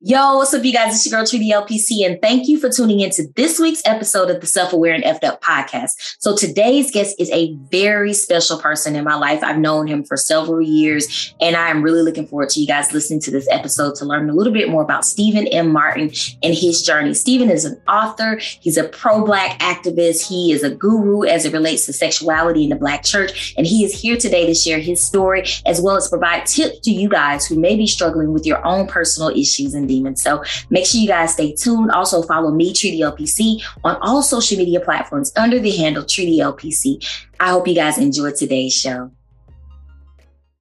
Yo, what's up, you guys? It's your girl, Tree the LPC, and thank you for tuning in to this week's episode of the Self Aware and Effed Up podcast. So, today's guest is a very special person in my life. I've known him for several years, and I am really looking forward to you guys listening to this episode to learn a little bit more about Steven M. Martin and his journey. Steven is an author, he's a pro Black activist, he is a guru as it relates to sexuality in the Black church, and he is here today to share his story as well as provide tips to you guys who may be struggling with your own personal issues and demons. So make sure you guys stay tuned. Also follow me, Tree the LPC, on all social media platforms under the handle Tree the LPC. I hope you guys enjoyed today's show.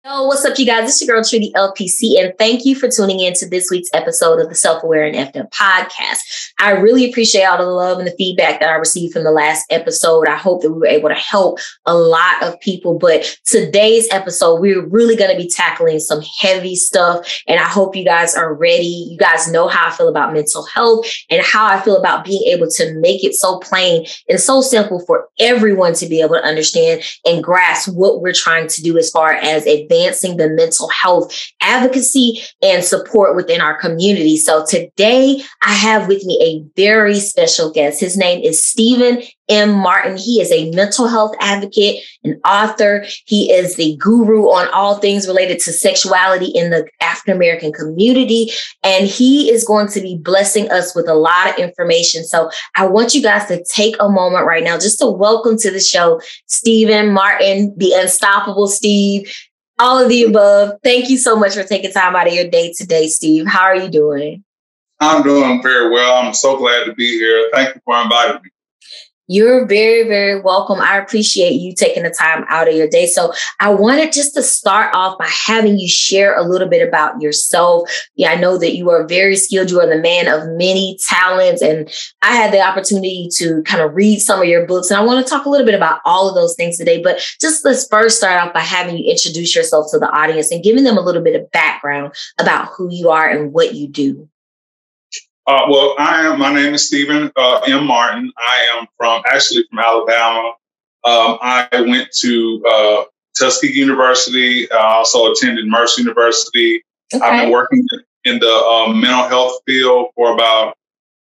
Yo, what's up, you guys? It's your girl Tree the LPC, and thank you for tuning in to this week's episode of the Self Aware and Effed podcast. I really appreciate all the love and the feedback that I received from the last episode. I hope that we were able to help a lot of people. But today's episode, we're really going to be tackling some heavy stuff, and I hope you guys are ready. You guys know how I feel about mental health and how I feel about being able to make it so plain and so simple for everyone to be able to understand and grasp what we're trying to do as far as a advancing the mental health advocacy and support within our community. So today I have with me a very special guest. His name is Steven M. Martin. He is a mental health advocate, an author. He is the guru on all things related to sexuality in the African American community. And he is going to be blessing us with a lot of information. So I want you guys to take a moment right now just to welcome to the show Steven Martin, the unstoppable Steve all of the above. Thank you so much for taking time out of your day today, Steve. How are you doing? I'm doing very well. I'm so glad to be here. Thank you for inviting me. You're very, very welcome. I appreciate you taking the time out of your day. So I wanted just to start off by having you share a little bit about yourself. Yeah, I know that you are very skilled. You are the man of many talents. And I had the opportunity to kind of read some of your books. And I want to talk a little bit about all of those things today. But just let's first start off by having you introduce yourself to the audience and giving them a little bit of background about who you are and what you do. Uh, well, I am. My name is Steven uh, M. Martin. I am from actually from Alabama. Um, I went to uh, Tuskegee University. I also attended Mercer University. Okay. I've been working in the um, mental health field for about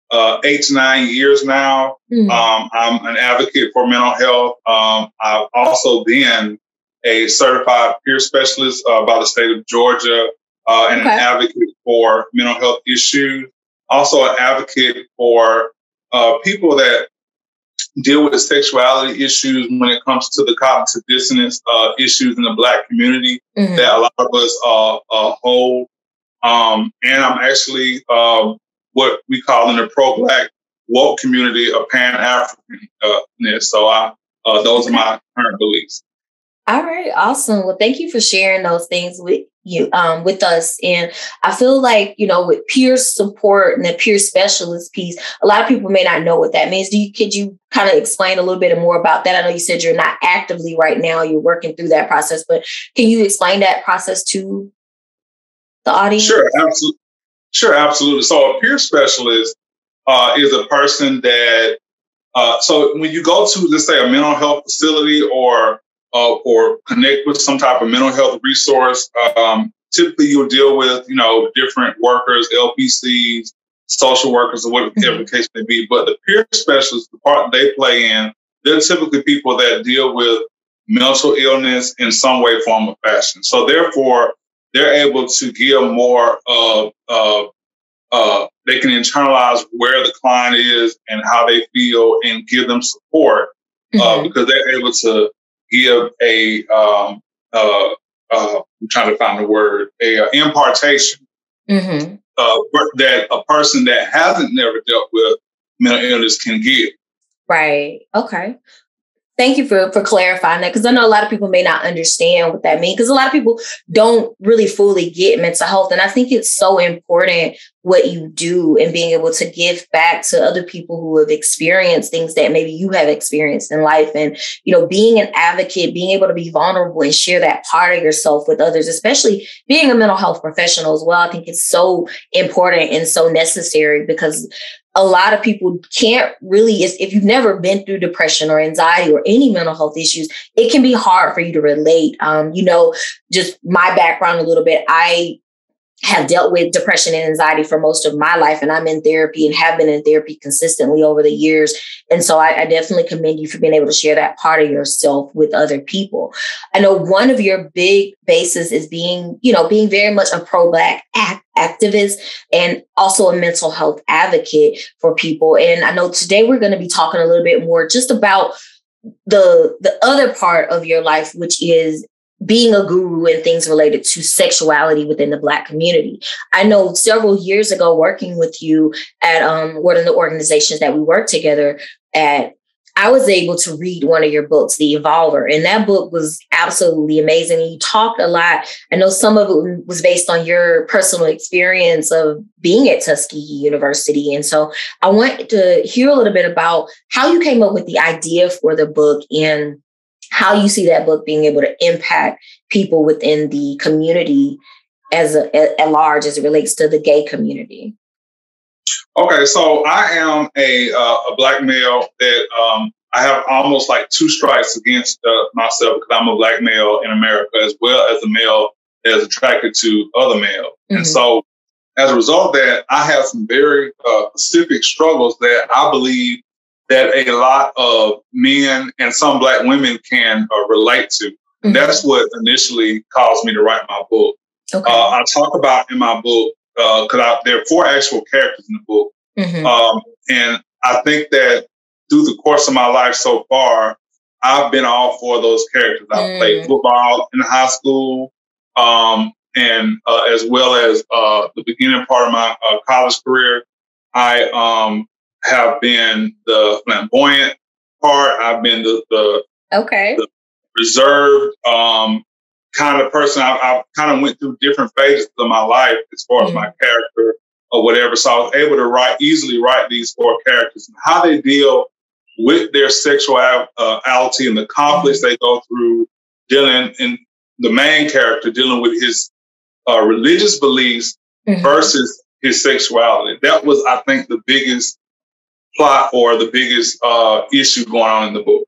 uh, eight to nine years now. Mm. Um, I'm an advocate for mental health. Um, I've also been a certified peer specialist uh, by the state of Georgia uh, and okay. an advocate for mental health issues also an advocate for uh, people that deal with sexuality issues when it comes to the cognitive dissonance uh, issues in the Black community mm-hmm. that a lot of us uh, uh hold. Um, and I'm actually um, what we call in the pro-Black woke community a pan Africanist. So I, uh, those are my current beliefs. All right, awesome. Well, thank you for sharing those things with you um, with us. And I feel like, you know, with peer support and the peer specialist piece, a lot of people may not know what that means. Do you could you kind of explain a little bit more about that? I know you said you're not actively right now, you're working through that process, but can you explain that process to the audience? Sure, absolutely. Sure, absolutely. So a peer specialist uh, is a person that uh, so when you go to let's say a mental health facility or uh, or connect with some type of mental health resource. Um, typically, you'll deal with you know different workers, LPCs, social workers, or whatever mm-hmm. the case may be. But the peer specialists, the part they play in, they're typically people that deal with mental illness in some way, form, or fashion. So therefore, they're able to give more of uh, uh, they can internalize where the client is and how they feel and give them support uh, mm-hmm. because they're able to give a um, uh, uh, I'm trying to find the word a uh, impartation mm-hmm. Uh, that a person that hasn't never dealt with mental illness can give. Right. Okay. Thank you for, for clarifying that because I know a lot of people may not understand what that means because a lot of people don't really fully get mental health. And I think it's so important what you do and being able to give back to other people who have experienced things that maybe you have experienced in life. And, you know, being an advocate, being able to be vulnerable and share that part of yourself with others, especially being a mental health professional as well. I think it's so important and so necessary because a lot of people can't really, if you've never been through depression or anxiety or any mental health issues, it can be hard for you to relate. Um, you know, just my background a little bit. I have dealt with depression and anxiety for most of my life, and I'm in therapy and have been in therapy consistently over the years. And so I, I, definitely commend you for being able to share that part of yourself with other people. I know one of your big bases is being, you know, being very much a pro-black act- activist and also a mental health advocate for people. And I know today we're going to be talking a little bit more just about the the other part of your life, which is being a guru and things related to sexuality within the Black community. I know several years ago, working with you at um, one of the organizations that we worked together at, I was able to read one of your books, The Evolver, and that book was absolutely amazing. You talked a lot. I know some of it was based on your personal experience of being at Tuskegee University. And so I want to hear a little bit about how you came up with the idea for the book and how you see that book being able to impact people within the community as a, at large as it relates to the gay community. Okay, so I am a uh, a black male that um, I have almost like two strikes against uh, myself because I'm a black male in America as well as a male that is attracted to other male, mm-hmm. and so as a result of that, I have some very uh, specific struggles that I believe that a lot of men and some black women can uh, relate to. Mm-hmm. That's what initially caused me to write my book. Okay. Uh, I talk about in my book because uh, there are four actual characters in the book, mm-hmm. um, and I think that through the course of my life so far, I've been all four of those characters. I mm. played football in high school, um, and uh, as well as uh, the beginning part of my uh, college career. I um, have been the flamboyant part. I've been the, the okay the reserved um, kind of person. I, I kind of went through different phases of my life as far mm-hmm. as my character or whatever. So I was able to write easily write these four characters and how they deal with their sexuality uh, and the conflicts mm-hmm. they go through, dealing in the main character dealing with his uh, religious beliefs mm-hmm. versus his sexuality. That was, I think, the biggest plot or the biggest uh, issue going on in the book.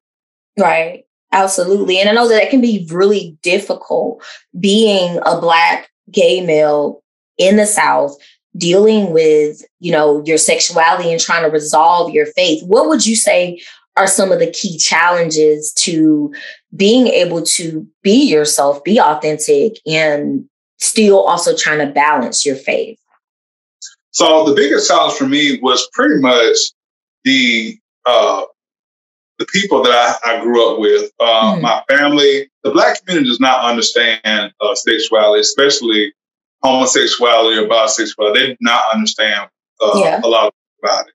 Right. Absolutely. And I know that it can be really difficult being a Black gay male in the South, dealing with, you know, your sexuality and trying to resolve your faith. What would you say are some of the key challenges to being able to be yourself, be authentic, and still also trying to balance your faith? So the biggest challenge for me was pretty much the uh, the people that I, I grew up with, uh, mm. my family, the black community does not understand uh, sexuality, especially homosexuality or bisexuality. They do not understand uh, yeah. a lot about it.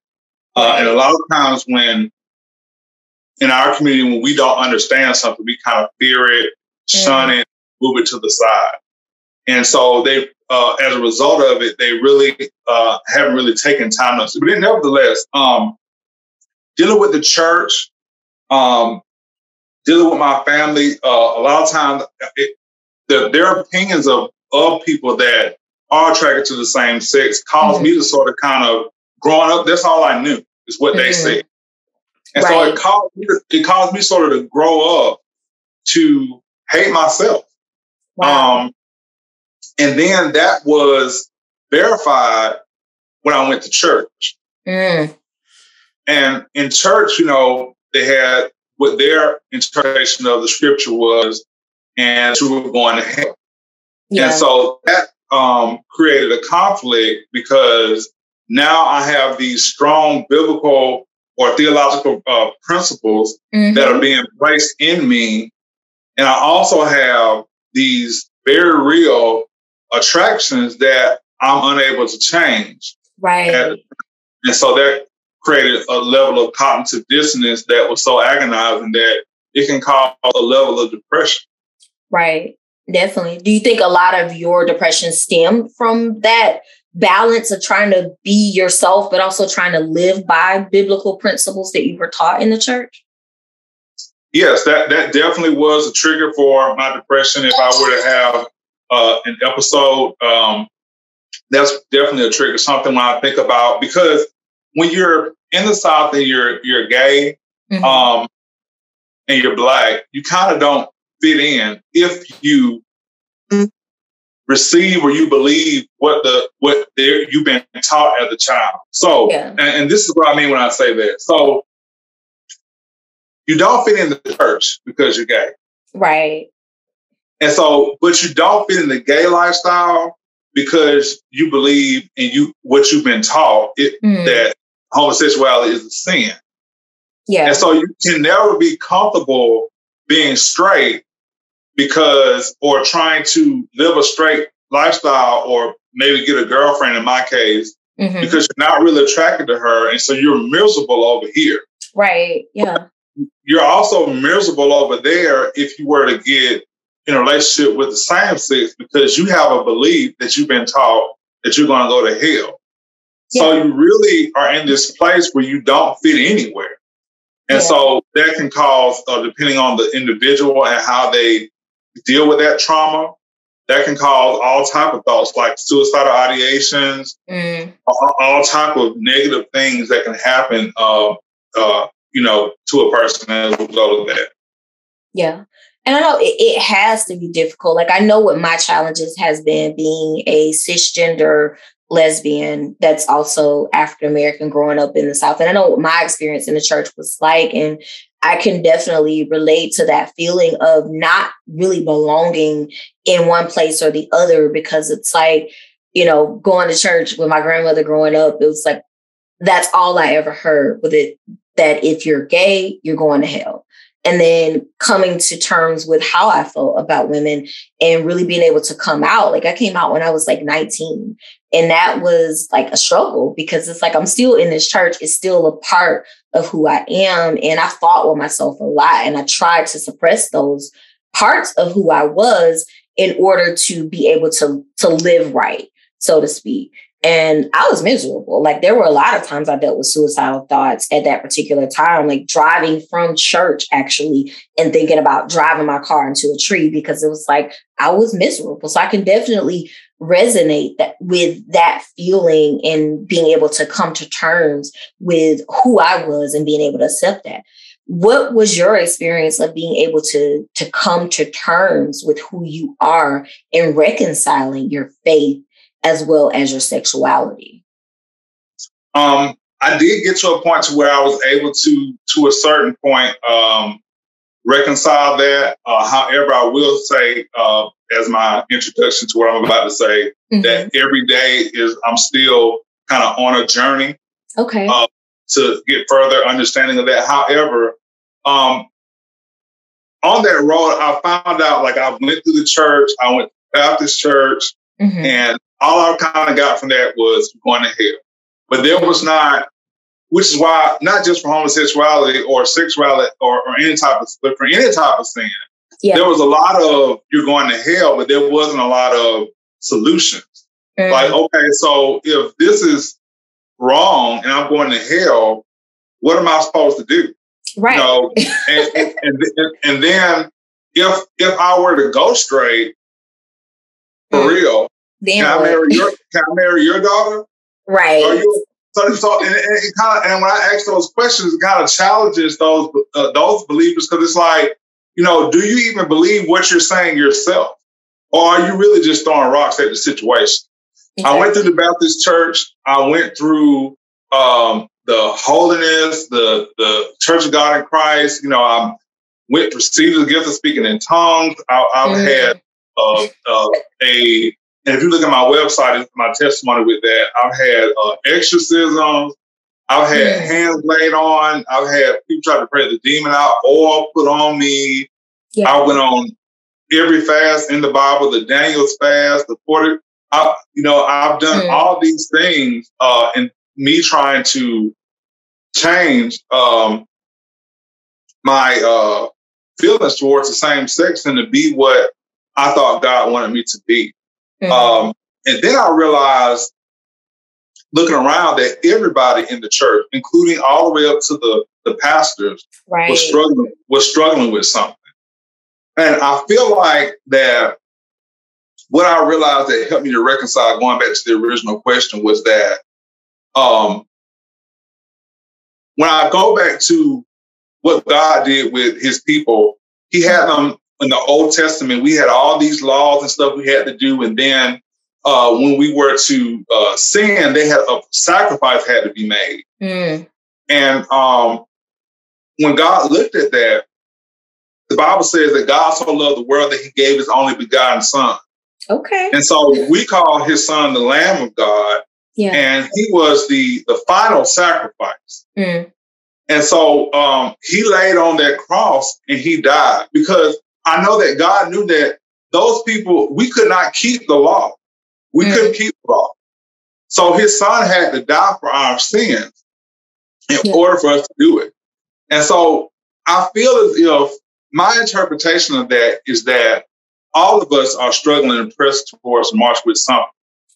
Uh, and a lot of times when in our community, when we don't understand something, we kind of fear it, shun mm. it, move it to the side. And so they, uh, as a result of it, they really uh, haven't really taken time to. But nevertheless, um, dealing with the church, um, dealing with my family, uh, a lot of times it, the, their opinions of, of people that are attracted to the same sex caused mm-hmm. me to sort of kind of growing up. That's all I knew is what mm-hmm. they said. And right. so it caused, me to, it caused me sort of to grow up to hate myself. Wow. Um, and then that was verified when I went to church. Mm. And in church, you know, they had what their interpretation of the scripture was, and we were going to hell. Yeah. And so that um, created a conflict because now I have these strong biblical or theological uh, principles mm-hmm. that are being placed in me. And I also have these very real attractions that I'm unable to change. Right. And, and so that created a level of cognitive dissonance that was so agonizing that it can cause a level of depression. Right. Definitely. Do you think a lot of your depression stemmed from that balance of trying to be yourself, but also trying to live by biblical principles that you were taught in the church? Yes, that, that definitely was a trigger for my depression. If I were to have uh, an episode, um, that's definitely a trigger, something when I think about because when you're in the South and you're you're gay mm-hmm. um, and you're black, you kind of don't fit in if you receive or you believe what the what you've been taught as a child. So, yeah. and, and this is what I mean when I say that. So, you don't fit in the church because you're gay, right? And so, but you don't fit in the gay lifestyle because you believe in you what you've been taught it, mm. that homosexuality is a sin. Yeah. And so you can never be comfortable being straight because, or trying to live a straight lifestyle or maybe get a girlfriend in my case, mm-hmm. because you're not really attracted to her. And so you're miserable over here. Right. Yeah. You're also miserable over there if you were to get in a relationship with the same sex because you have a belief that you've been taught that you're going to go to hell. Yeah. So you really are in this place where you don't fit anywhere. And yeah. so that can cause, uh, depending on the individual and how they deal with that trauma, that can cause all type of thoughts like suicidal ideations, mm. all, all, type of negative things that can happen, uh, uh, you know, to a person as a result of that. Yeah. And I know it, it, has to be difficult. Like I know what my challenges has been being a cisgender lesbian that's also African American growing up in the South. And I know what my experience in the church was like. And I can definitely relate to that feeling of not really belonging in one place or the other because it's like, you know, going to church with my grandmother growing up, it was like, that's all I ever heard with it that if you're gay, you're going to hell and then coming to terms with how I felt about women and really being able to come out. Like I came out when I was like 19. And that was like a struggle because it's like I'm still in this church, it's still a part of who I am. And I fought with myself a lot and I tried to suppress those parts of who I was in order to be able to, to live right, so to speak. And I was miserable. Like there were a lot of times I dealt with suicidal thoughts at that particular time, like driving from church actually and thinking about driving my car into a tree because it was like I was miserable. So I can definitely resonate that with that feeling and being able to come to terms with who I was and being able to accept that. What was your experience of being able to to come to terms with who you are and reconciling your faith as well as your sexuality? Um, I did get to a point to where I was able to, to a certain point, um, reconcile that. Uh, however, I will say, uh, as my introduction to what I'm about to say, mm-hmm. that every day is I'm still kind of on a journey. Okay. Uh, to get further understanding of that. However, um, on that road, I found out like I went to the church, I went to Baptist church, mm-hmm. and all I kind of got from that was going to hell. But there was not, which is why not just for homosexuality or sexuality or, or any type of, but for any type of sin, yeah. there was a lot of you're going to hell, but there wasn't a lot of solutions. Mm. Like, okay, so if this is wrong and I'm going to hell, what am I supposed to do? Right. You know, and, and, and, and then if if I were to go straight for mm. real, can I marry your Can I marry your daughter? Right. You, so, so and, and, it kind of, and when I ask those questions, it kind of challenges those uh, those believers because it's like, you know, do you even believe what you're saying yourself, or are you really just throwing rocks at the situation? I went through the Baptist church. I went through um, the holiness, the the Church of God in Christ. You know, I went to receive the gift of speaking in tongues. I, have mm. had uh, uh, a and if you look at my website, and my testimony with that, I've had uh, exorcisms, I've had mm. hands laid on, I've had people try to pray the demon out, oil put on me. Yeah. I went on every fast in the Bible, the Daniel's fast, the 40. I, you know, I've done mm. all these things, uh, and me trying to change um, my uh, feelings towards the same sex and to be what I thought God wanted me to be. Mm-hmm. Um, and then I realized, looking around, that everybody in the church, including all the way up to the, the pastors, right. was struggling was struggling with something. And I feel like that what I realized that helped me to reconcile, going back to the original question, was that um, when I go back to what God did with his people, he had them in the Old Testament, we had all these laws and stuff we had to do, and then uh, when we were to uh, sin, they had a sacrifice had to be made. Mm. And um, when God looked at that, the Bible says that God so loved the world that He gave His only begotten Son. Okay. And so we call His Son the Lamb of God. Yeah. And He was the the final sacrifice. Mm. And so um, He laid on that cross and He died because I know that God knew that those people we could not keep the law. We mm. couldn't keep the law. So his son had to die for our sins in yeah. order for us to do it. And so I feel as if my interpretation of that is that all of us are struggling and pressed towards March with something.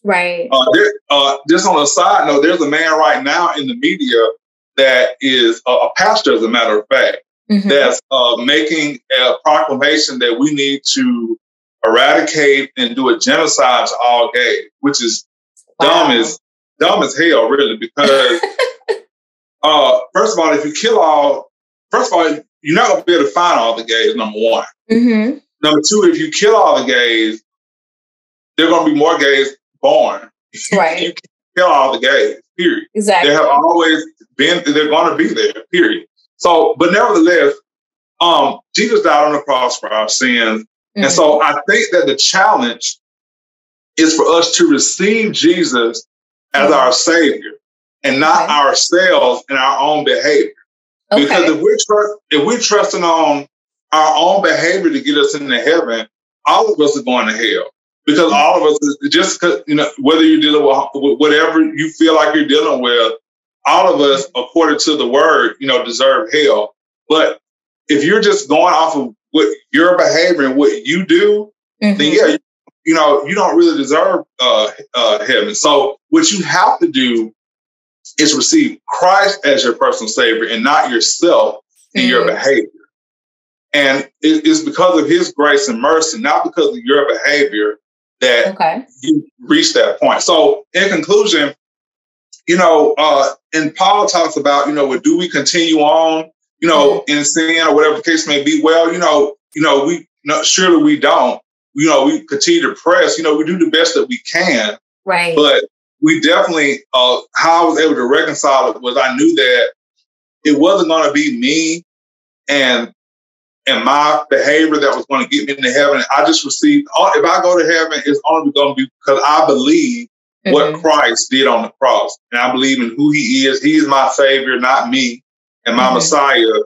Right. Uh, there, uh, just on a side note, there's a man right now in the media that is a, a pastor, as a matter of fact, mm-hmm. that's uh, making a proclamation that we need to eradicate and do a genocide to all gay, which is wow. dumb as dumb as hell, really, because uh, first of all, if you kill all, first of all, you're not gonna be able to find all the gays. Number one. Mm-hmm. Number two, if you kill all the gays, there are gonna be more gays born. Right. you kill all the gays. Period. Exactly. They have always been. They're gonna be there. Period. So, but nevertheless, um, Jesus died on the cross for our sins. Mm-hmm. And so I think that the challenge is for us to receive Jesus as mm-hmm. our Savior and not okay. ourselves and our own behavior. Okay. Because if we're trust, if we're trusting on our own behavior to get us into heaven, all of us are going to hell. Because mm-hmm. all of us, just you know, whether you're dealing with whatever you feel like you're dealing with, all of us, according to the word, you know, deserve hell. But if you're just going off of what your behavior and what you do, mm-hmm. then yeah, you, know, you don't really deserve uh, uh, heaven. So what you have to do is receive Christ as your personal savior and not yourself and mm-hmm. your behavior. And it is because of his grace and mercy, not because of your behavior, that okay. you reach that point. So in conclusion, you know, uh, and Paul talks about, you know, do we continue on you know, in sin or whatever the case may be. Well, you know, you know, we no, surely we don't. You know, we continue to press. You know, we do the best that we can. Right. But we definitely, uh, how I was able to reconcile it was I knew that it wasn't going to be me and and my behavior that was going to get me into heaven. I just received. Uh, if I go to heaven, it's only going to be because I believe mm-hmm. what Christ did on the cross, and I believe in who He is. He is my Savior, not me and my mm-hmm. Messiah,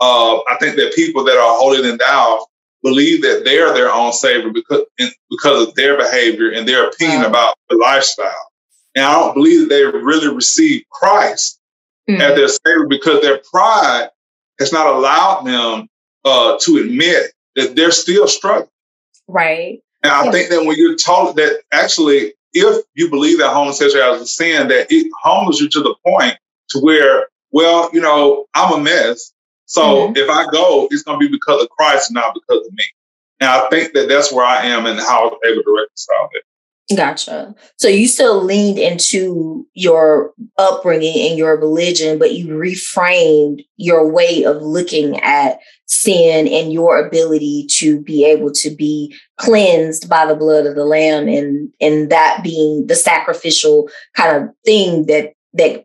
uh, I think that people that are holier than thou believe that they're their own savior because because of their behavior and their opinion wow. about the lifestyle. And I don't believe that they really receive Christ mm-hmm. as their savior because their pride has not allowed them uh, to admit that they're still struggling. Right. And I yeah. think that when you're taught that actually, if you believe that homosexuality is a sin, that it humbles you to the point to where well, you know, I'm a mess. So mm-hmm. if I go, it's going to be because of Christ, not because of me. And I think that that's where I am and how I was able to reconcile it. Gotcha. So you still leaned into your upbringing and your religion, but you reframed your way of looking at sin and your ability to be able to be cleansed by the blood of the lamb and and that being the sacrificial kind of thing that that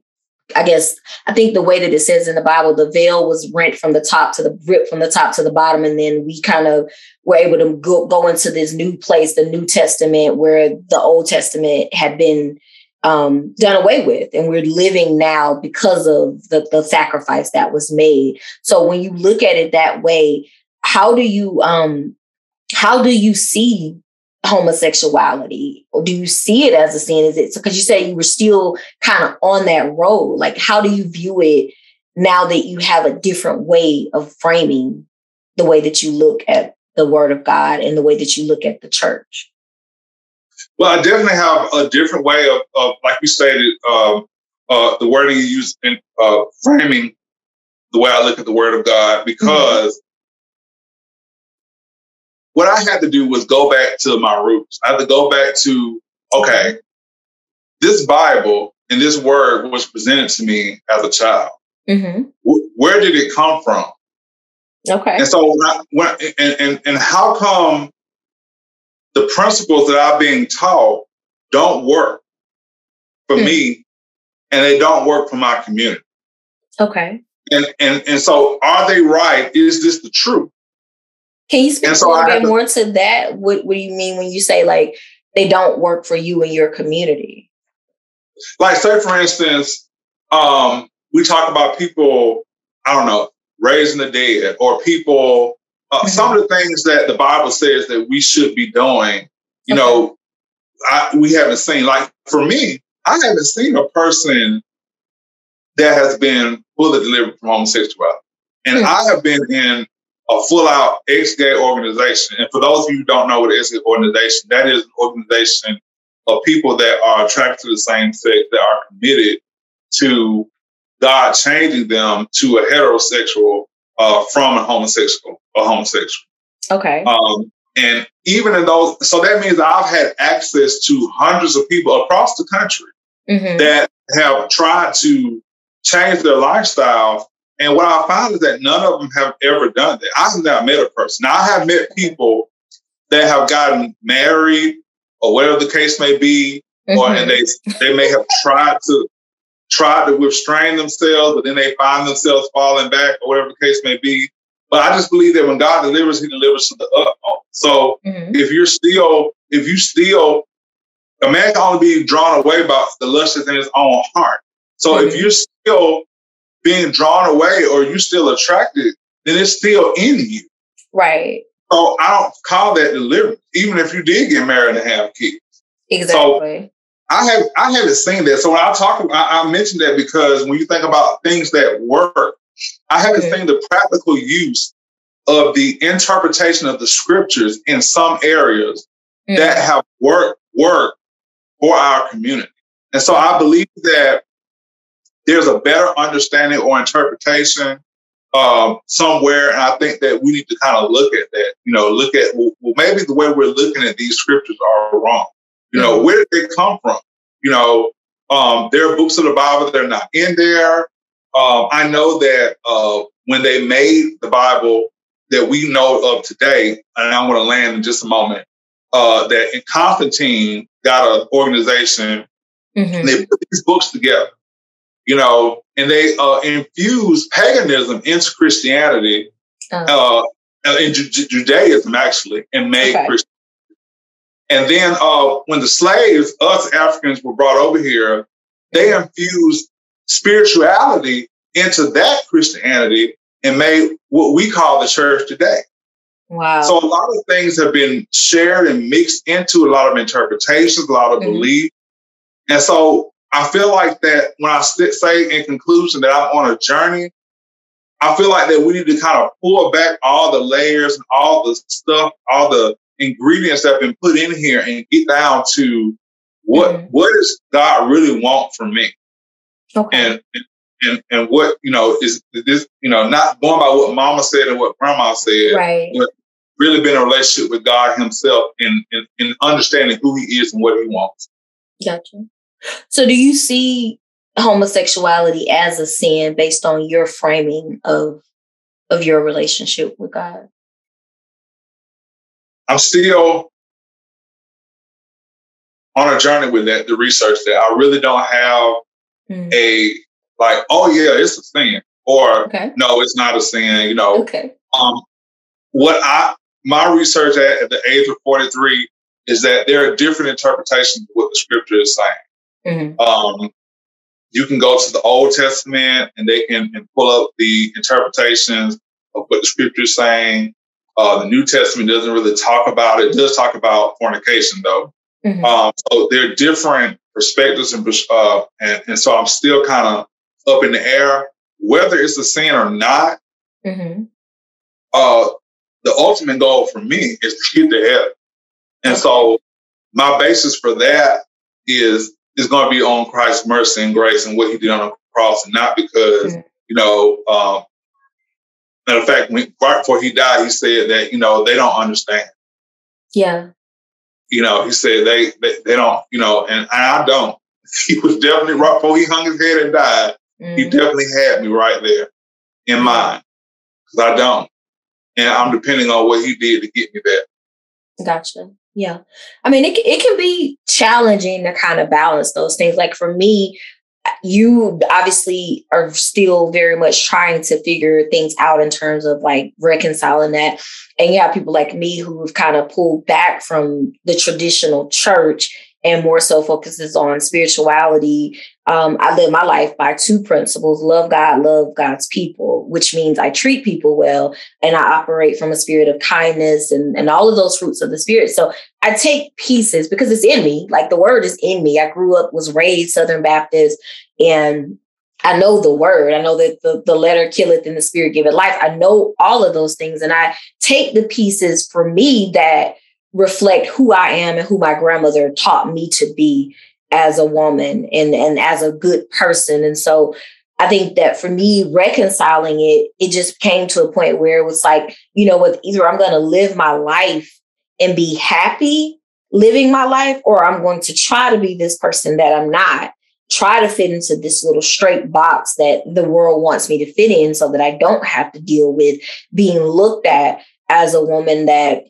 I guess I think the way that it says in the Bible, the veil was rent from the top to the ripped from the top to the bottom, and then we kind of were able to go, go into this new place, the New Testament, where the Old Testament had been um, done away with, and we're living now because of the, the sacrifice that was made. So when you look at it that way, how do you um, how do you see homosexuality? Or do you see it as a sin? Is it because you say you were still kind of on that road. Like how do you view it now that you have a different way of framing the way that you look at the word of god and the way that you look at the church? Well i definitely have a different way of, of like we stated um, uh, the wording you use in uh, framing the way i look at the word of god because what I had to do was go back to my roots. I had to go back to, okay, this Bible and this word was presented to me as a child. Mm-hmm. W- where did it come from? Okay. And so when, I, when and, and and how come the principles that I'm being taught don't work for hmm. me, and they don't work for my community? Okay. And and and so, are they right? Is this the truth? Can you speak so a little bit to, more to that? What What do you mean when you say like they don't work for you in your community? Like, say for instance, um, we talk about people. I don't know, raising the dead, or people. Uh, mm-hmm. Some of the things that the Bible says that we should be doing. You okay. know, I, we haven't seen. Like for me, I haven't seen a person that has been fully delivered from homosexuality. And mm-hmm. I have been in a full out ex-gay organization. And for those of you who don't know what an ex-gay organization, that is an organization of people that are attracted to the same sex that are committed to God changing them to a heterosexual uh, from a homosexual, a homosexual. Okay. Um, and even in those, so that means I've had access to hundreds of people across the country mm-hmm. that have tried to change their lifestyle. And what I found is that none of them have ever done that. I have not met a person. Now, I have met people that have gotten married or whatever the case may be, mm-hmm. or and they they may have tried to try to restrain themselves, but then they find themselves falling back or whatever the case may be. But I just believe that when God delivers, He delivers to the utmost. So mm-hmm. if you're still, if you still, a man can only be drawn away by the lust in his own heart. So mm-hmm. if you're still being drawn away or you're still attracted, then it's still in you. Right. So I don't call that deliverance, even if you did get married and have kids. Exactly. So I have I haven't seen that. So when I talk, I, I mentioned that because when you think about things that work, I haven't mm-hmm. seen the practical use of the interpretation of the scriptures in some areas mm-hmm. that have worked work for our community. And so I believe that there's a better understanding or interpretation um, somewhere. And I think that we need to kind of look at that, you know, look at, well, maybe the way we're looking at these scriptures are wrong. You know, where did they come from? You know, um, there are books of the Bible that are not in there. Um, I know that uh, when they made the Bible that we know of today, and I'm going to land in just a moment, uh, that Constantine got an organization mm-hmm. and they put these books together you know, and they uh, infused paganism into Christianity, uh, uh in Ju- Judaism actually, and made okay. Christian. And then uh, when the slaves, us Africans, were brought over here, they infused spirituality into that Christianity and made what we call the church today. Wow. So a lot of things have been shared and mixed into a lot of interpretations, a lot of mm-hmm. belief. And so I feel like that when I say in conclusion that I'm on a journey, I feel like that we need to kind of pull back all the layers and all the stuff, all the ingredients that have been put in here and get down to what mm-hmm. what does God really want from me? Okay. And, and and what, you know, is this, you know, not going by what mama said and what grandma said, right. but really being a relationship with God himself and, and, and understanding who he is and what he wants. Gotcha. So, do you see homosexuality as a sin based on your framing of of your relationship with God? I'm still on a journey with that, the research that I really don't have mm. a like, oh yeah, it's a sin, or okay. no, it's not a sin. You know, okay. Um, what I my research at, at the age of 43 is that there are different interpretations of what the scripture is saying. Mm-hmm. Um, you can go to the Old Testament and they can and pull up the interpretations of what the scripture is saying. Uh, the New Testament doesn't really talk about it. It does talk about fornication, though. Mm-hmm. Um, so there are different perspectives, and, uh, and, and so I'm still kind of up in the air whether it's a sin or not. Mm-hmm. Uh, the ultimate goal for me is to get to heaven, and so my basis for that is is going to be on Christ's mercy and grace and what he did on the cross, and not because, mm-hmm. you know, um, matter of fact, when, right before he died, he said that, you know, they don't understand. Yeah. You know, he said they, they, they don't, you know, and I don't. He was definitely right before he hung his head and died. Mm-hmm. He definitely had me right there in mind because I don't. and I'm depending on what he did to get me there. Gotcha. Yeah. I mean, it, it can be challenging to kind of balance those things. Like for me, uh, you obviously are still very much trying to figure things out in terms of like reconciling that. And you have people like me who've kind of pulled back from the traditional church and more so focuses on spirituality. Um, I live my life by two principles love God, love God's people, which means I treat people well and I operate from a spirit of kindness and, and all of those fruits of the spirit. So I take pieces because it's in me, like the word is in me. I grew up, was raised Southern Baptist, and I know the word. I know that the, the letter killeth and the spirit giveth life. I know all of those things. And I take the pieces for me that reflect who I am and who my grandmother taught me to be as a woman and, and as a good person. And so I think that for me, reconciling it, it just came to a point where it was like, you know what, either I'm going to live my life and be happy living my life, or I'm going to try to be this person that I'm not, try to fit into this little straight box that the world wants me to fit in so that I don't have to deal with being looked at as a woman that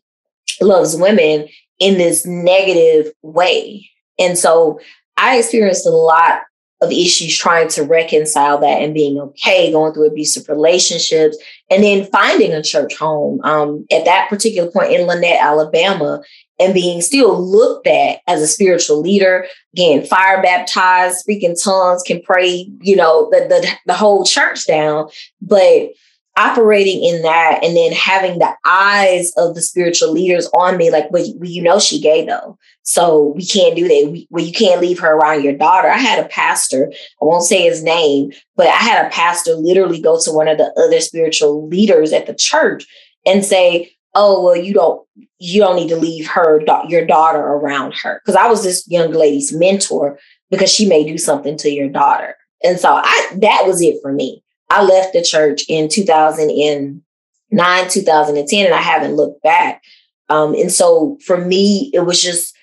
loves women in this negative way. And so I experienced a lot of issues trying to reconcile that and being okay, going through abusive relationships, and then finding a church home. Um, at that particular point in Lanett, Alabama, and being still looked at as a spiritual leader, again, fire baptized, speaking tongues, can pray, you know, the, the, the whole church down. But operating in that and then having the eyes of the spiritual leaders on me, like, well, you know, she gay though. So we can't do that. We, well, you can't leave her around your daughter. I had a pastor, I won't say his name, but I had a pastor literally go to one of the other spiritual leaders at the church and say, oh, well, you don't, you don't need to leave her, your daughter around her. Cause I was this young lady's mentor because she may do something to your daughter. And so I, that was it for me. I left the church in 2009, 2010, and I haven't looked back. Um, and so for me, it was just,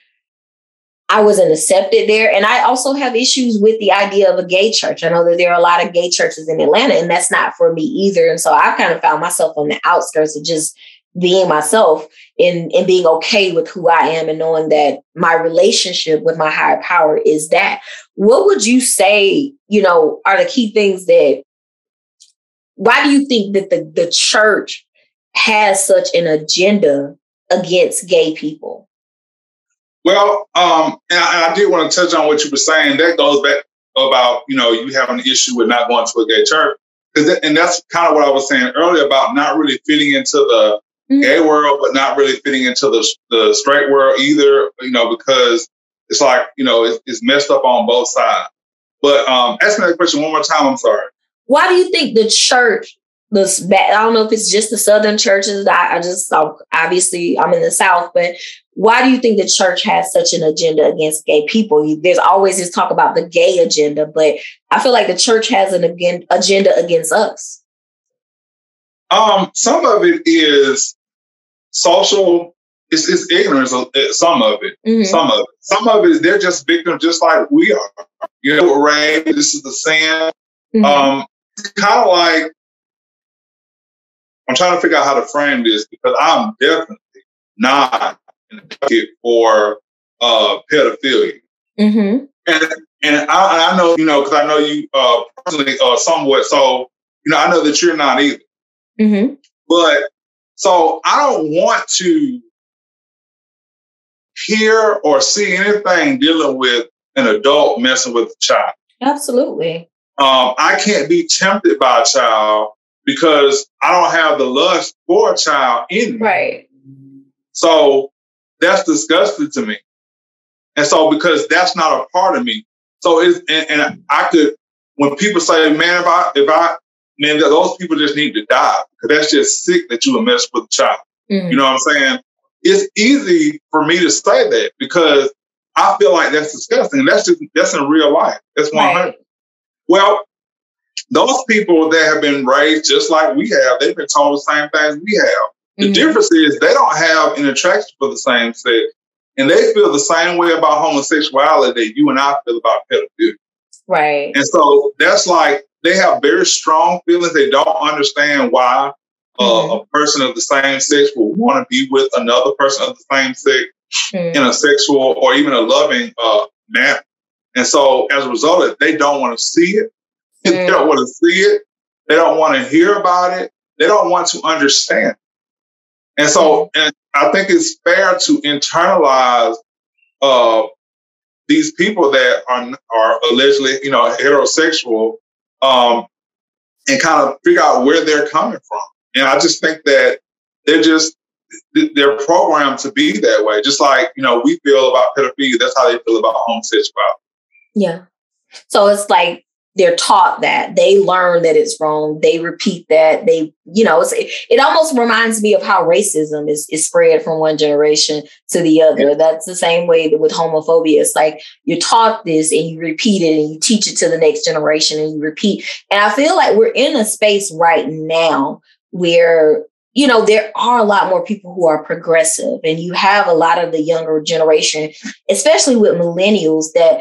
I wasn't accepted there. And I also have issues with the idea of a gay church. I know that there are a lot of gay churches in Atlanta, and that's not for me either. And so I kind of found myself on the outskirts of just being myself and, and being okay with who I am and knowing that my relationship with my higher power is that. What would you say, you know, are the key things that why do you think that the, the church has such an agenda against gay people? Well, um, and I, I did want to touch on what you were saying. That goes back about you know you having an issue with not going to a gay church, that, and that's kind of what I was saying earlier about not really fitting into the mm-hmm. gay world, but not really fitting into the the straight world either. You know, because it's like you know it's, it's messed up on both sides. But um, ask me that question one more time. I'm sorry. Why do you think the church, the I don't know if it's just the Southern churches. I, I just obviously I'm in the South, but why do you think the church has such an agenda against gay people? There's always this talk about the gay agenda, but I feel like the church has an agenda against us. Um, some of it is social. It's, it's ignorance. Of some of it. Mm-hmm. Some of it. Some of it is they're just victims, just like we are. You know, rape. This is the sin. Mm-hmm. Um, kind of like I'm trying to figure out how to frame this because I'm definitely not in the bucket for uh, pedophilia. Mm-hmm. And and I, I, know you know because I know you uh, personally uh, somewhat. So you know I know that you're not either. Mm-hmm. But so I don't want to hear or see anything dealing with an adult messing with a child. Absolutely um, I can't be tempted by a child because I don't have the lust for a child in me. Right. So that's disgusting to me. And so because that's not a part of me. So it's and, and I could when people say, man, if I if I man, those people just need to die because that's just sick that you would mess with a child. Mm-hmm. You know what I'm saying? It's easy for me to say that because I feel like that's disgusting. That's just that's in real life. That's 100. Right. Well, those people that have been raised just like we have, they've been told the same things we have. The mm-hmm. difference is they don't have an attraction for the same sex. And they feel the same way about homosexuality that you and I feel about pedophilia. Right. And so that's like they have very strong feelings. They don't understand why mm-hmm. a person of the same sex will want to be with another person of the same sex mm-hmm. in a sexual or even a loving uh, manner. And so as a result of it, they don't want to see it. Mm-hmm. They don't want to see it. They don't want to hear about it. They don't want to understand. And so mm-hmm. and I think it's fair to internalize uh, these people that are are allegedly, you know, heterosexual, um, and kind of figure out where they're coming from. And I just think that they're just they're programmed to be that way. Just like you know, we feel about pedophilia. That's how they feel about homosexuality. Yeah. So it's like they're taught that. They learn that it's wrong. They repeat that. They you know it, it almost reminds me of how racism is, is spread from one generation to the other. That's the same way that with homophobia. It's like you're taught this and you repeat it and you teach it to the next generation and you repeat. And i feel like we're in a space right now where you know there are a lot more people who are progressive and you have a lot of the younger generation especially with millennials that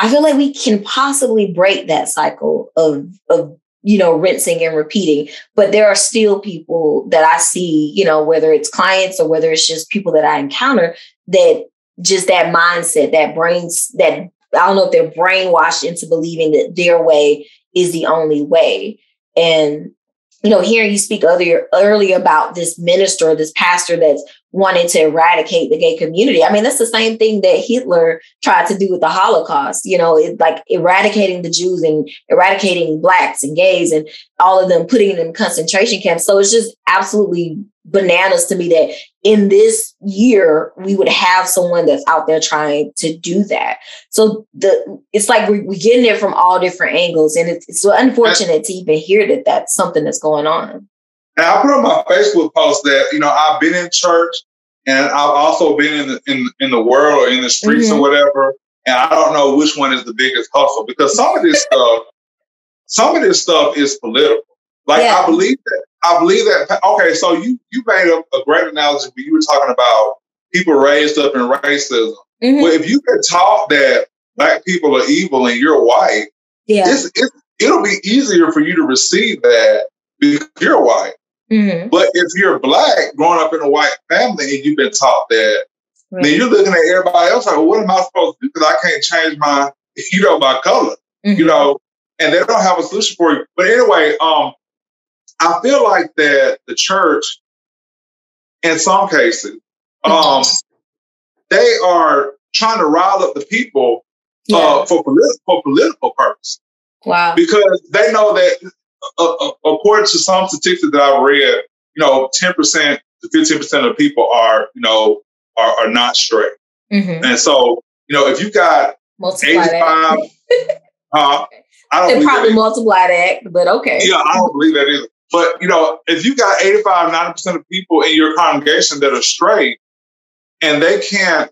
I feel like we can possibly break that cycle of of you know rinsing and repeating but there are still people that i see you know whether it's clients or whether it's just people that i encounter that just that mindset that brains that i don't know if they're brainwashed into believing that their way is the only way. And you know hearing you speak earlier about this minister this pastor that's wanting to eradicate the gay community. I mean, that's the same thing that Hitler tried to do with the Holocaust, you know, it, like eradicating the Jews and eradicating blacks and gays and all of them putting them in concentration camps. So it's just absolutely bananas to me that in this year we would have someone that's out there trying to do that. So the it's like we, we're getting it from all different angles, and it's, it's so unfortunate to even hear that that's something that's going on. And I put on my Facebook post that, you know, I've been in church and I've also been in the, in, in the world or in the streets mm-hmm. or whatever. And I don't know which one is the biggest hustle because some of this stuff, some of this stuff is political. Like yeah. I believe that. I believe that. Okay, so you you made a, a great analogy, but you were talking about people raised up in racism. Mm-hmm. Well, if you can talk that black people are evil and you're white, yeah, it's, it'll be easier for you to receive that because you're white. Mm-hmm. But if you're black, growing up in a white family, and you've been taught that, right. then you're looking at everybody else like, well, what am I supposed to do? Because I can't change my, you know, my color, mm-hmm. you know, and they don't have a solution for you. But anyway, um, I feel like that the church, in some cases, um, mm-hmm. they are trying to rile up the people uh, yeah. uh, for, politi- for political purposes. Wow. Because they know that uh, uh, according to some statistics that I've read, you know, 10% to 15% of people are, you know, are, are not straight. Mm-hmm. And so, you know, if you got multiply 85, uh, I don't probably multiply that, but okay. Yeah, I don't believe that either. But, you know, if you got 85, 90% of people in your congregation that are straight and they can't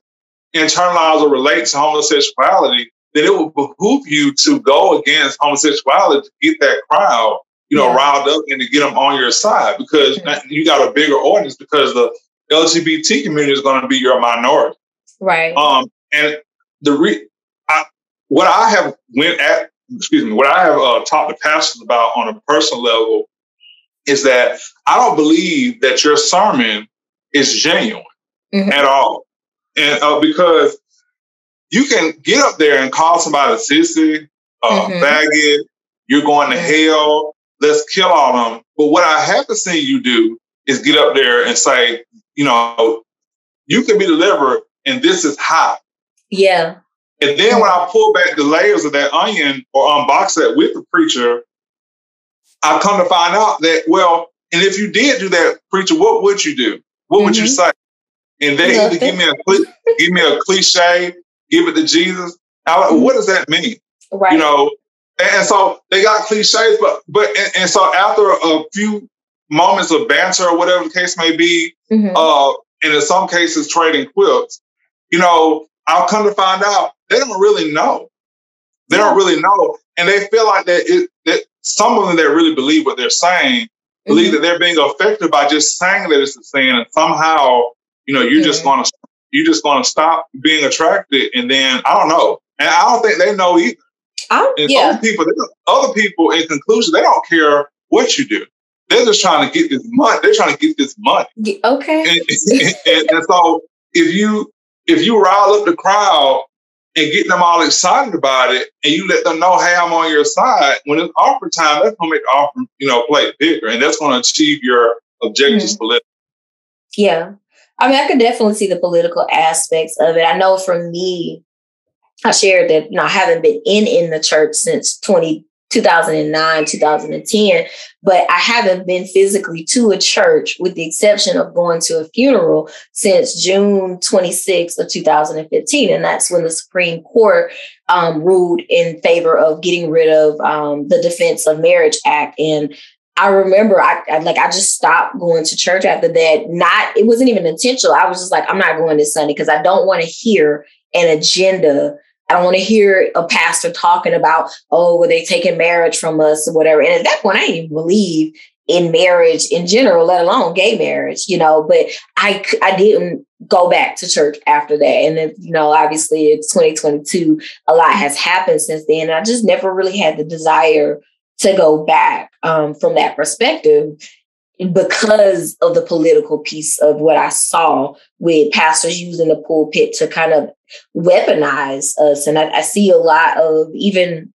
internalize or relate to homosexuality, then it would behoove you to go against homosexuality to get that crowd, you know, yeah. riled up and to get them on your side because you got a bigger audience because the LGBT community is going to be your minority. Right. Um, and the re- I, what I have went at, excuse me, what I have uh, talked to pastors about on a personal level is that I don't believe that your sermon is genuine mm-hmm. at all. And uh, because you can get up there and call somebody a sissy, a mm-hmm. faggot, you're going to hell, let's kill all of them. But what I haven't seen you do is get up there and say, you know, you can be delivered and this is hot. Yeah. And then when I pull back the layers of that onion or unbox that with the preacher, I come to find out that, well, and if you did do that, preacher, what would you do? What mm-hmm. would you mm-hmm. say? And they either give me a give me a cliche give it to Jesus. Like, what does that mean? Right. You know, and, and so they got cliches, but but and, and, so after a few moments of banter or whatever the case may be, mm-hmm. uh, and in some cases trading quips, you know, I'll come to find out they don't really know. They yeah. don't really know, and they feel like that it that some of them that really believe what they're saying mm-hmm. believe that they're being affected by just saying that it's a sin, and somehow you know you're mm-hmm. just to you're just to stop being attracted. And then I don't know. And I don't think they know either. and yeah. other people, other people in conclusion, they don't care what you do. they're just trying to get this money. They're trying to get this money. Okay. And, and, and so if you if you rile up the crowd and get them all excited about it, and you let them know, hey, I'm on your side. When it's offer time, that's gonna make the offer, you know, play bigger, and that's gonna achieve your objectives mm-hmm. politically. Yeah, I mean, I could definitely see the political aspects of it. I know for me, I shared that you know I haven't been in in the church since 20 2009, 2010, but I haven't been physically to a church with the exception of going to a funeral since June 26th of 2015. And that's when the Supreme Court um, ruled in favor of getting rid of um, the Defense of Marriage Act. And I remember I, I, like I just stopped going to church after that. Not it wasn't even intentional. I was just like, I'm not going this Sunday because I don't want to hear an agenda I don't want to hear a pastor talking about, oh, were they taking marriage from us or whatever. And at that point, I didn't even believe in marriage in general, let alone gay marriage, you know, but I, I didn't go back to church after that. And then, you know, obviously it's 2022, a lot has happened since then. I just never really had the desire to go back um, from that perspective because of the political piece of what I saw with pastors using the pulpit to kind of weaponize us. And I, I see a lot of even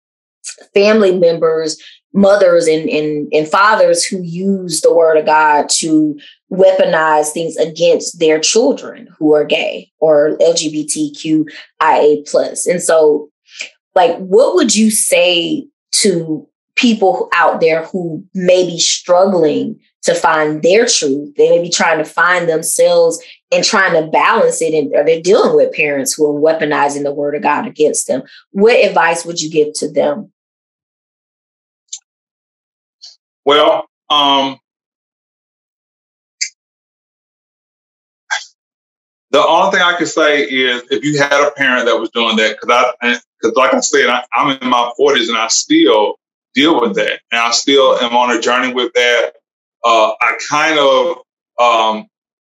family members, mothers and, and, and fathers who use the word of God to weaponize things against their children who are gay or LGBTQIA plus. And so like what would you say to people out there who may be struggling to find their truth. They may be trying to find themselves and trying to balance it, and or they're dealing with parents who are weaponizing the word of God against them. What advice would you give to them? Well, um, the only thing I can say is if you had a parent that was doing that, because I, because like I said, I, I'm in my 40s and I still deal with that, and I still am on a journey with that uh, I kind of um,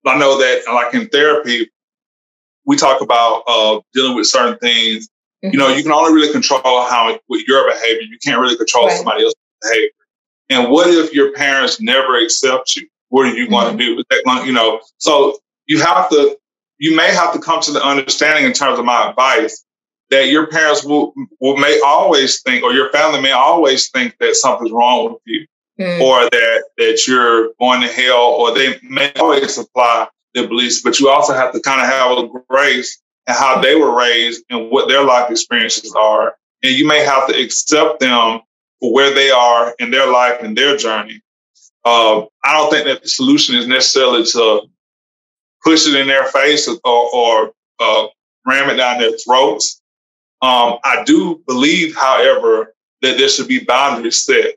I know that like in therapy, we talk about uh, dealing with certain things. Mm-hmm. You know, you can only really control how with your behavior. You can't really control right. somebody else's behavior. And what if your parents never accept you? What are you mm-hmm. going to do? You know, so you have to. You may have to come to the understanding in terms of my advice that your parents will, will may always think, or your family may always think that something's wrong with you mm. or that that you're going to hell, or they may always apply their beliefs, but you also have to kind of have a grace and how they were raised and what their life experiences are. And you may have to accept them for where they are in their life and their journey. Uh, I don't think that the solution is necessarily to push it in their face or, or uh, ram it down their throats. Um, I do believe, however, that there should be boundaries set.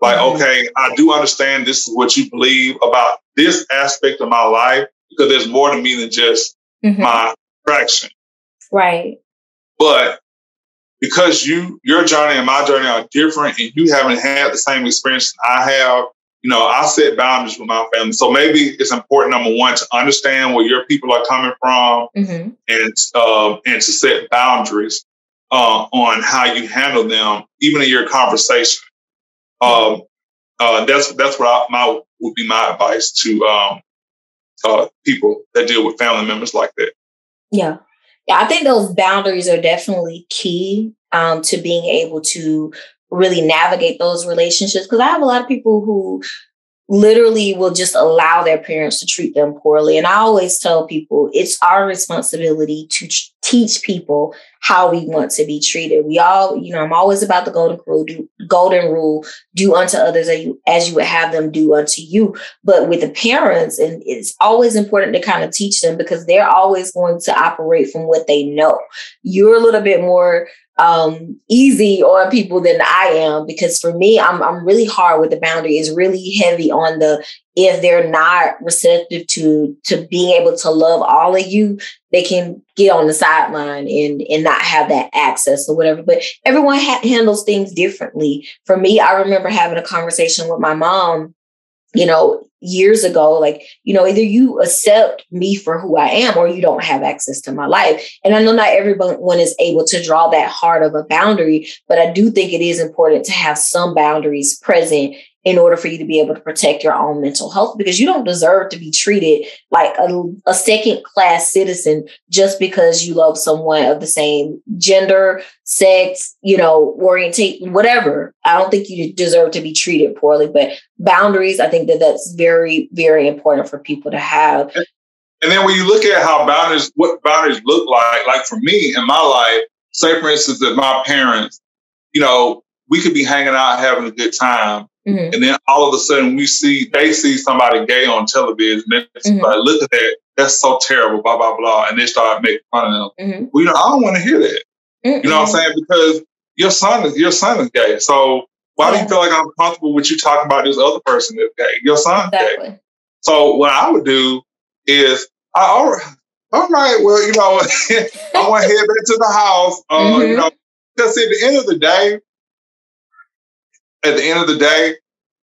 Like, mm-hmm. okay, I do understand this is what you believe about this aspect of my life because there's more to me than just mm-hmm. my fraction. Right. But because you your journey and my journey are different and you haven't had the same experience I have, you know, I set boundaries with my family. So maybe it's important, number one, to understand where your people are coming from mm-hmm. and uh, and to set boundaries uh, on how you handle them, even in your conversation. Um, uh, that's that's what I, my would be my advice to um, uh, people that deal with family members like that. Yeah, yeah, I think those boundaries are definitely key um, to being able to really navigate those relationships. Because I have a lot of people who literally will just allow their parents to treat them poorly. And I always tell people it's our responsibility to teach people how we want to be treated. We all, you know, I'm always about the golden rule, do, golden rule, do unto others as you, as you would have them do unto you. But with the parents, and it's always important to kind of teach them because they're always going to operate from what they know. You're a little bit more um, easy on people than I am because for me, I'm I'm really hard with the boundary. It's really heavy on the if they're not receptive to to being able to love all of you, they can get on the sideline and and not have that access or whatever. But everyone ha- handles things differently. For me, I remember having a conversation with my mom. You know, years ago, like, you know, either you accept me for who I am or you don't have access to my life. And I know not everyone is able to draw that hard of a boundary, but I do think it is important to have some boundaries present in order for you to be able to protect your own mental health because you don't deserve to be treated like a, a second class citizen just because you love someone of the same gender, sex, you know, orientation whatever. I don't think you deserve to be treated poorly, but boundaries, I think that that's very, very very important for people to have. And then when you look at how boundaries, what boundaries look like, like for me in my life, say for instance that my parents, you know, we could be hanging out having a good time Mm-hmm. And then all of a sudden we see they see somebody gay on television. And they mm-hmm. like, look at that. That's so terrible, blah, blah, blah. And they start making fun of them. Mm-hmm. Well, you know, I don't want to hear that. You know what I'm saying? Because your son is your son is gay. So why yeah. do you feel like I'm comfortable with you talking about this other person that's gay? Your son's exactly. gay. So what I would do is I all right, all right well, you know, I want to head back to the house. Uh, you mm-hmm. know, because at the end of the day, at the end of the day,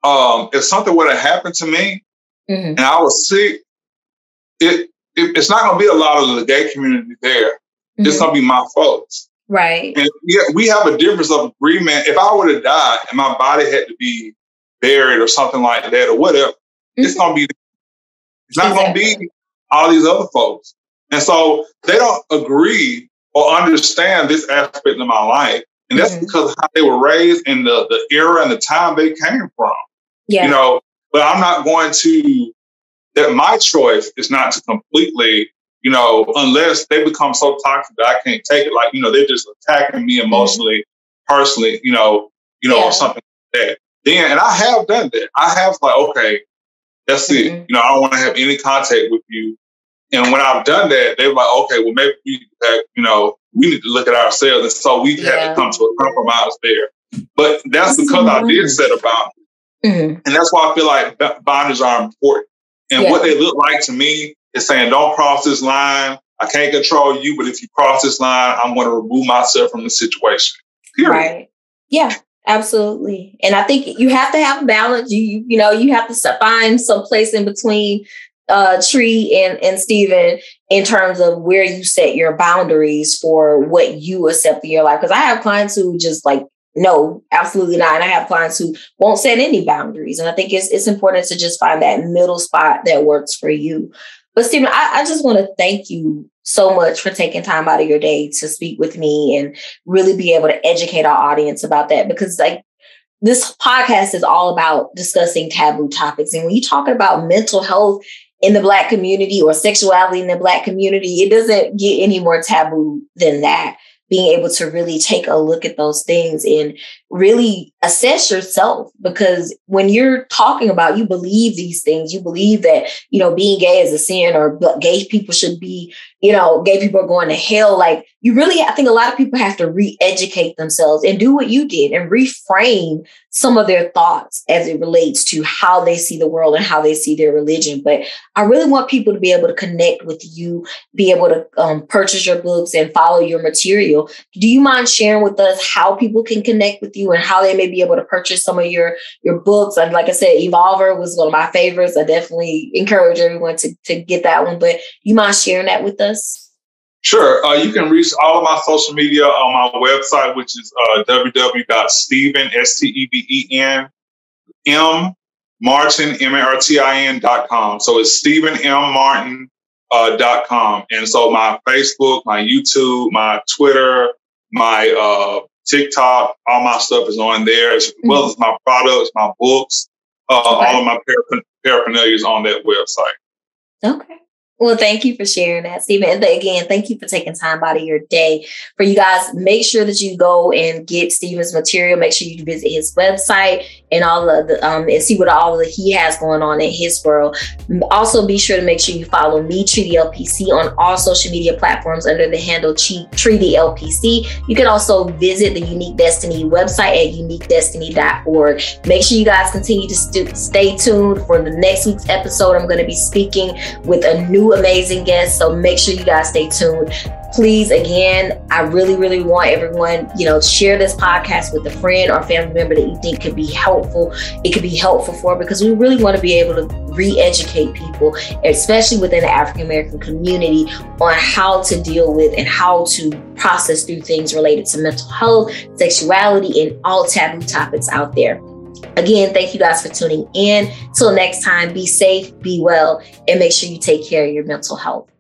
um, if something were to happen to me mm-hmm. and I was sick, it, it it's not going to be a lot of the gay community there. Mm-hmm. It's going to be my folks. Right. And yeah, we have a difference of agreement. If I were to die and my body had to be buried or something like that or whatever, mm-hmm. it's going to be, it's not exactly. going to be all these other folks. And so they don't agree or understand this aspect of my life. And that's mm-hmm. because how they were raised and the, the era and the time they came from. Yeah. You know, but I'm not going to, that my choice is not to completely, you know, unless they become so toxic that I can't take it. Like, you know, they're just attacking me mm-hmm. emotionally, mm-hmm. personally, you know, you know, yeah. or something like that. Then, and I have done that. I have like, okay, that's mm-hmm. it. You know, I don't want to have any contact with you. And when I've done that, they're like, okay, well, maybe we, you know, we need to look at ourselves. And so we yeah. had to come to a compromise there. But that's, that's because I did set a boundary. Mm-hmm. And that's why I feel like boundaries are important. And yeah. what they look like to me is saying, don't cross this line. I can't control you, but if you cross this line, I'm going to remove myself from the situation. Period. Right. Yeah, absolutely. And I think you have to have a balance. You you know, you have to find some place in between uh, Tree and, and Steven in terms of where you set your boundaries for what you accept in your life. Because I have clients who just like, no, absolutely not. And I have clients who won't set any boundaries. And I think it's it's important to just find that middle spot that works for you. But Steven, I, I just want to thank you so much for taking time out of your day to speak with me and really be able to educate our audience about that because like this podcast is all about discussing taboo topics. And when you talk about mental health in the black community or sexuality in the black community, it doesn't get any more taboo than that. Being able to really take a look at those things and really assess yourself. Because when you're talking about you believe these things, you believe that, you know, being gay is a sin or gay people should be, you know, gay people are going to hell. Like you really, I think a lot of people have to re educate themselves and do what you did and reframe some of their thoughts as it relates to how they see the world and how they see their religion. But I really want people to be able to connect with you, be able to um, purchase your books and follow your material. Do you mind sharing with us how people can connect with you and how they may be able to purchase some of your your books? And like I said, Evolver was one of my favorites. I definitely encourage everyone to to get that one. But you mind sharing that with us? Sure. Uh, you can reach all of my social media on my website, which is uh, www.steven, S-T-E-V-E-N, M, Martin, M-A-R-T-I-N dot com. So it's Steven M. Martin uh, dot com. And so my Facebook, my YouTube, my Twitter, my uh, TikTok, all my stuff is on there, as mm-hmm. well as my products, my books, uh, okay. all of my paraphernalia is on that website. Okay. Well, thank you for sharing that, Steven. And again, thank you for taking time out of your day. For you guys, make sure that you go and get Steven's material. Make sure you visit his website and all of the um, and see what all that he has going on in his world. Also, be sure to make sure you follow me, Tree the LPC, on all social media platforms under the handle Tree the LPC. You can also visit the Unique Destiny website at uniquedestiny.org. Make sure you guys continue to st- stay tuned for the next week's episode. I'm going to be speaking with a new amazing guest, So make sure you guys stay tuned. Please again i really really want everyone you know share this podcast with a friend or family member that you think could be helpful it could be helpful for because we really want to be able to re-educate people especially within the african american community on how to deal with and how to process through things related to mental health sexuality and all taboo topics out there Again, thank you guys for tuning in. Till next time, be safe, be well, and make sure you take care of your mental health.